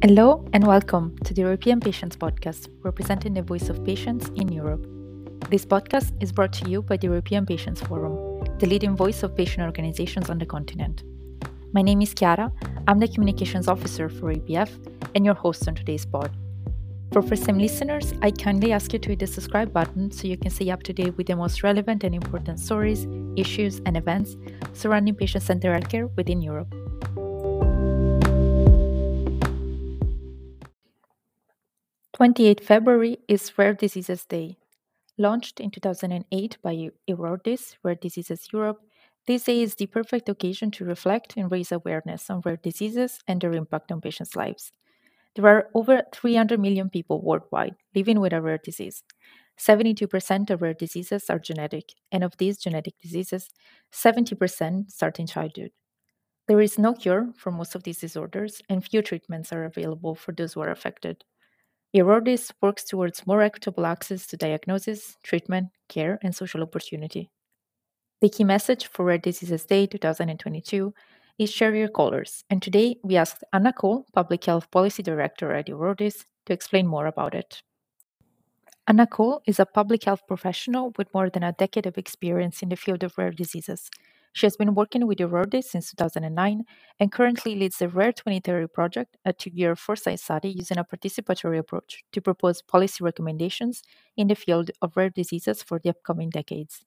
Hello and welcome to the European Patients Podcast, representing the voice of patients in Europe. This podcast is brought to you by the European Patients Forum, the leading voice of patient organizations on the continent. My name is Chiara, I'm the Communications Officer for EPF and your host on today's pod. For first time listeners, I kindly ask you to hit the subscribe button so you can stay up to date with the most relevant and important stories, issues, and events surrounding patient centered healthcare within Europe. 28 February is Rare Diseases Day. Launched in 2008 by EURORDIS, Rare Diseases Europe, this day is the perfect occasion to reflect and raise awareness on rare diseases and their impact on patients' lives. There are over 300 million people worldwide living with a rare disease. 72% of rare diseases are genetic, and of these genetic diseases, 70% start in childhood. There is no cure for most of these disorders, and few treatments are available for those who are affected. EURORDIS works towards more equitable access to diagnosis, treatment, care, and social opportunity. The key message for Rare Diseases Day 2022 is Share Your Colors, and today we asked Anna Kole, Public Health Policy Director at EURORDIS, to explain more about it. Anna Kole is a public health professional with more than a decade of experience in the field of rare diseases she has been working with EURORDIS since 2009 and currently leads the Rare 2030 project, a two year foresight study using a participatory approach to propose policy recommendations in the field of rare diseases for the upcoming decades.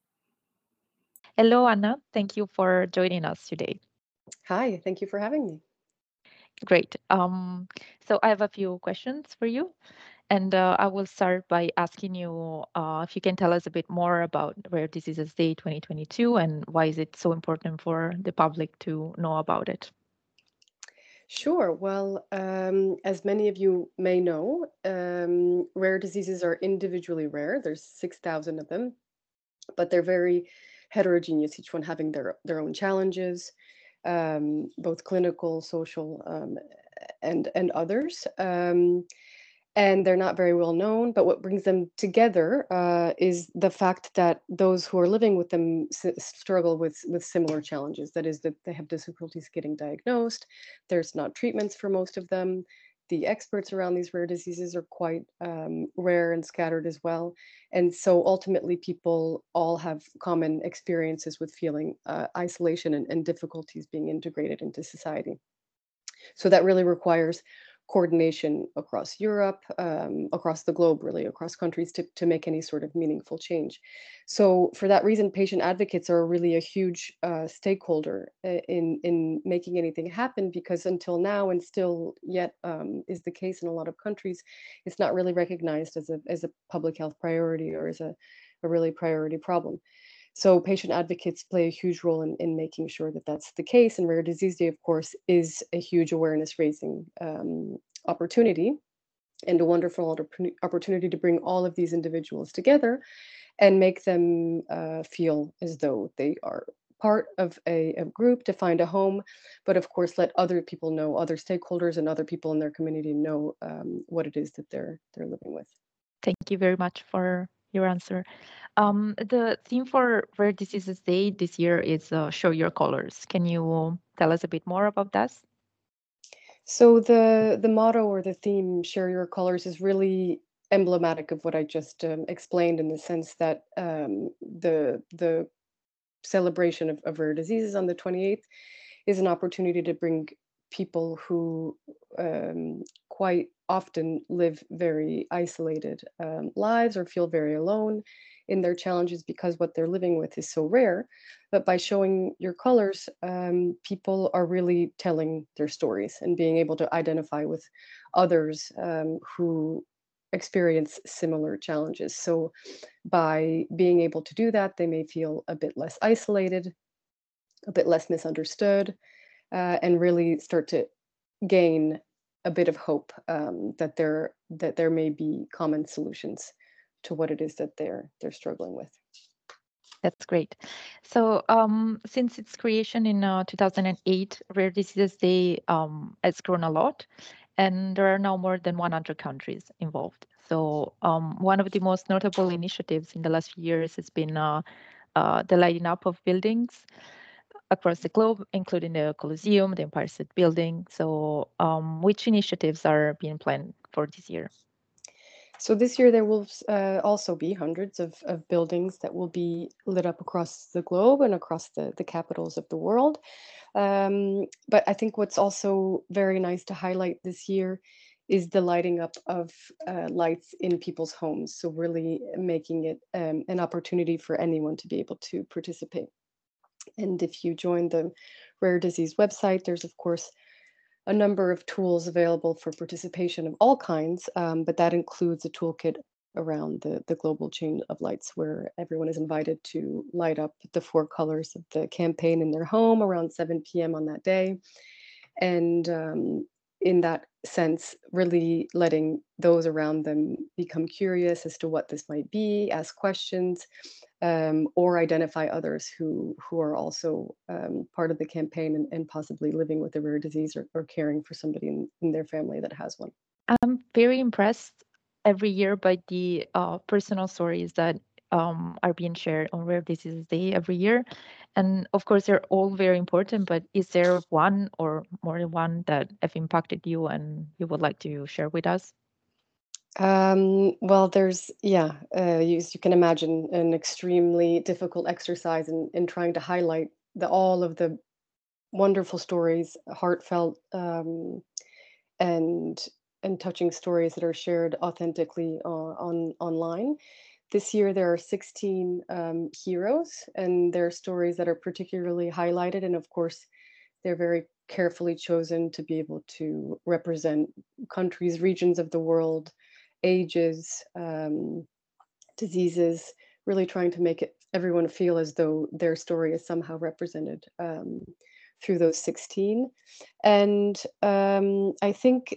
Hello, Anna. Thank you for joining us today. Hi, thank you for having me. Great. Um, so I have a few questions for you. And uh, I will start by asking you uh, if you can tell us a bit more about Rare Diseases Day 2022 and why is it so important for the public to know about it? Sure. Well, um, as many of you may know, um, rare diseases are individually rare. There's 6,000 of them, but they're very heterogeneous, each one having their, their own challenges, um, both clinical, social, um, and, and others. And they're not very well known. But what brings them together uh, is the fact that those who are living with them s- struggle with with similar challenges. That is, that they have difficulties getting diagnosed. There's not treatments for most of them. The experts around these rare diseases are quite um, rare and scattered as well. And so ultimately, people all have common experiences with feeling uh, isolation and, and difficulties being integrated into society. So that really requires coordination across Europe, um, across the globe, really, across countries to, to make any sort of meaningful change. So, for that reason, patient advocates are really a huge uh, stakeholder in, in making anything happen because until now, and still yet um, is the case in a lot of countries, it's not really recognized as a, as a public health priority or as a, a really priority problem. So patient advocates play a huge role in, in making sure that that's the case. And Rare Disease Day, of course, is a huge awareness raising um, opportunity and a wonderful opportunity to bring all of these individuals together and make them uh, feel as though they are part of a, a, group to find a home, but of course let other people know, other stakeholders and other people in their community know um, what it is that they're they're living with. Thank you very much for your answer. Um, the theme for Rare Diseases Day this year is uh, Show Your Colors. Can you tell us a bit more about that? So the the motto or the theme "Share Your Colors" is really emblematic of what I just um, explained in the sense that um, the the celebration of, of rare diseases on the 28th is an opportunity to bring people who um, quite often live very isolated um, lives or feel very alone in their challenges because what they're living with is so rare. But by showing your colors, um, people are really telling their stories and being able to identify with others um, who experience similar challenges. So by being able to do that, they may feel a bit less isolated, a bit less misunderstood, uh, and really start to gain a bit of hope um, that there that there may be common solutions to what it is that they're they're struggling with. That's great. So, um, since its creation in uh, 2008, Rare Diseases Day um, has grown a lot, and there are now more than 100 countries involved. So, um, one of the most notable initiatives in the last few years has been uh, uh, the lighting up of buildings across the globe, including the Colosseum, the Empire State Building. So, um, which initiatives are being planned for this year? So this year there will uh, also be hundreds of, of buildings that will be lit up across the globe and across the, the capitals of the world. Um, but I think what's also very nice to highlight this year is the lighting up of uh, lights in people's homes. So really making it um, an opportunity for anyone to be able to participate. And if you join the rare disease website, there's of course a number of tools available for participation of all kinds, um, but that includes a toolkit around the, the global chain of lights where everyone is invited to light up the four colors of the campaign in their home around 7 p.m. on that day. And um, in that sense, really letting those around them become curious as to what this might be, ask questions, um, or identify others who who are also um, part of the campaign and, and, possibly living with a rare disease or, or caring for somebody in, in, their family that has one. I'm very impressed every year by the uh, personal stories that um, are being shared on Rare Diseases Day every year. And of course, they're all very important, but is there one or more than one that have impacted you and you would like to share with us? Um, well, there's, yeah, uh, you, you can imagine an extremely difficult exercise in, in trying to highlight the, all of the wonderful stories, heartfelt um, and and touching stories that are shared authentically uh, on online. This year, there are 16 um, heroes, and there are stories that are particularly highlighted. And of course, they're very carefully chosen to be able to represent countries, regions of the world, ages, um, diseases, really trying to make it everyone feel as though their story is somehow represented um, through those 16. And um, I think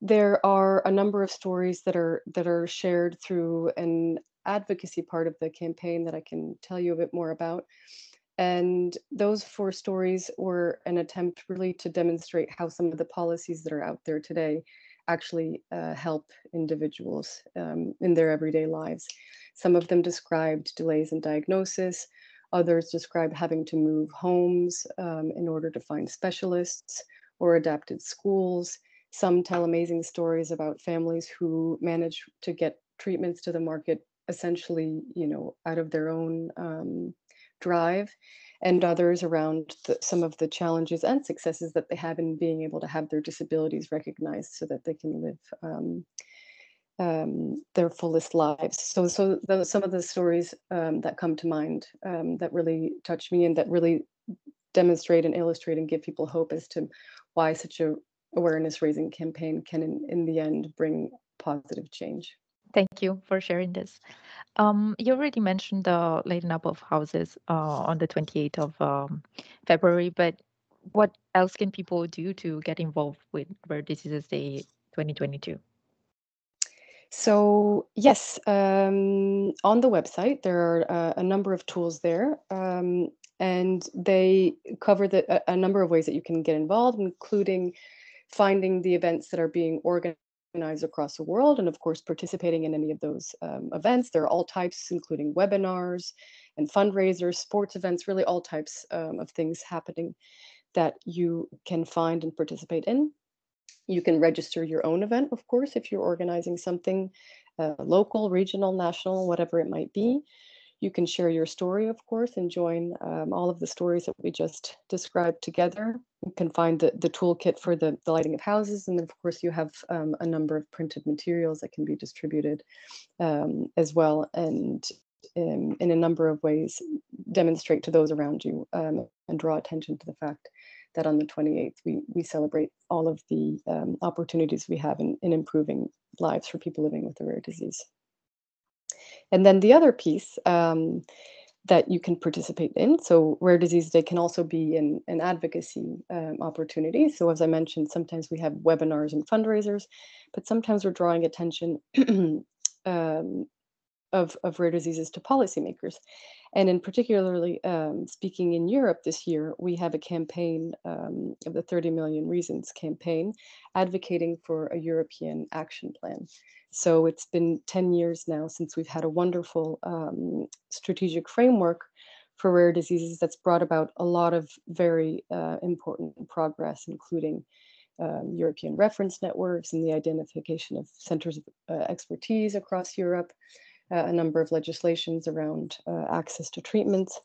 there are a number of stories that are that are shared through an advocacy part of the campaign that I can tell you a bit more about. And those four stories were an attempt really to demonstrate how some of the policies that are out there today actually uh, help individuals um, in their everyday lives. Some of them described delays in diagnosis, others described having to move homes um, in order to find specialists or adapted schools. Some tell amazing stories about families who manage to get treatments to the market essentially, you know, out of their own um, drive, and others around the, some of the challenges and successes that they have in being able to have their disabilities recognized so that they can live um, um, their fullest lives. So, so some of the stories um, that come to mind um, that really touch me and that really demonstrate and illustrate and give people hope as to why such a awareness raising campaign can in, in the end bring positive change. Thank you for sharing this. Um, you already mentioned the lighting up of houses uh, on the 28th of um, February, but what else can people do to get involved with Rare Diseases Day 2022? So yes, um, on the website there are uh, a number of tools there, um, and they cover the, a, a, number of ways that you can get involved, including finding the events that are being organized organized across the world and of course participating in any of those um, events. There are all types, including webinars and fundraisers, sports events, really all types um, of things happening that you can find and participate in. You can register your own event, of course, if you're organizing something uh, local, regional, national, whatever it might be. You can share your story, of course, and join um, all of the stories that we just described together. You can find the, the toolkit for the, the lighting of houses. And of course, you have um, a number of printed materials that can be distributed um, as well. And in, in, a number of ways, demonstrate to those around you um, and draw attention to the fact that on the 28th, we, we celebrate all of the um, opportunities we have in, in improving lives for people living with a rare disease. And then the other piece um, that you can participate in. So Rare Disease Day can also be an, an advocacy um, opportunity. So as I mentioned, sometimes we have webinars and fundraisers, but sometimes we're drawing attention um, of, of rare diseases to policymakers. And in particularly um, speaking in Europe this year, we have a campaign um, of the 30 Million Reasons campaign advocating for a European action plan. So it's been 10 years now since we've had a wonderful um, strategic framework for rare diseases that's brought about a lot of very uh, important progress, including um, European reference networks and the identification of centers of uh, expertise across Europe, a number of legislations around uh, access to treatments.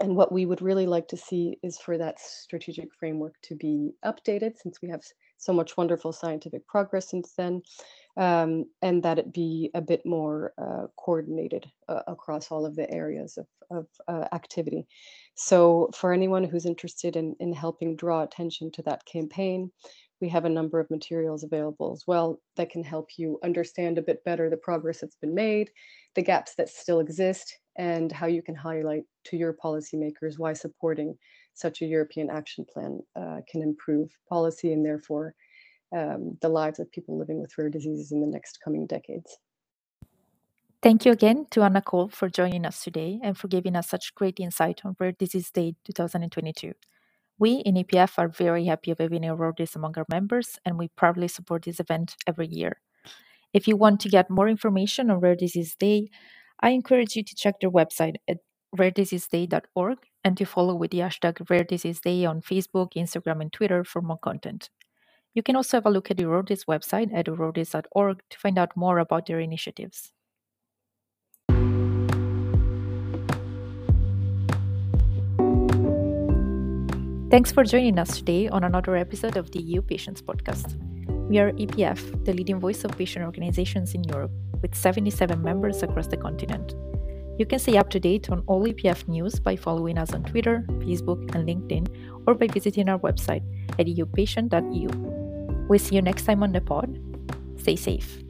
And what we would really like to see is for that strategic framework to be updated since we have so much wonderful scientific progress since then, um, and that it be a bit more uh, coordinated uh, across all of the areas of, of uh, activity. So, for anyone who's interested in, in helping draw attention to that campaign, we have a number of materials available as well that can help you understand a bit better the progress that's been made, the gaps that still exist, and how you can highlight to your policymakers why supporting such a European action plan uh, can improve policy and therefore um, the lives of people living with rare diseases in the next coming decades. Thank you again to Anna Kole for joining us today and for giving us such great insight on Rare Disease Day 2022. We in EPF are very happy of having EURORDIS among our members, and we proudly support this event every year. If you want to get more information on Rare Disease Day, I encourage you to check their website at rarediseaseday.org and to follow with the hashtag Rare Disease Day on Facebook, Instagram, and Twitter for more content. You can also have a look at the EURORDIS website at eurordis.org to find out more about their initiatives. Thanks for joining us today on another episode of the EU Patients Podcast. We are EPF, the leading voice of patient organizations in Europe, with 77 members across the continent. You can stay up to date on all EPF news by following us on Twitter, Facebook, and LinkedIn, or by visiting our website at eupatient.eu. We'll see you next time on the pod. Stay safe.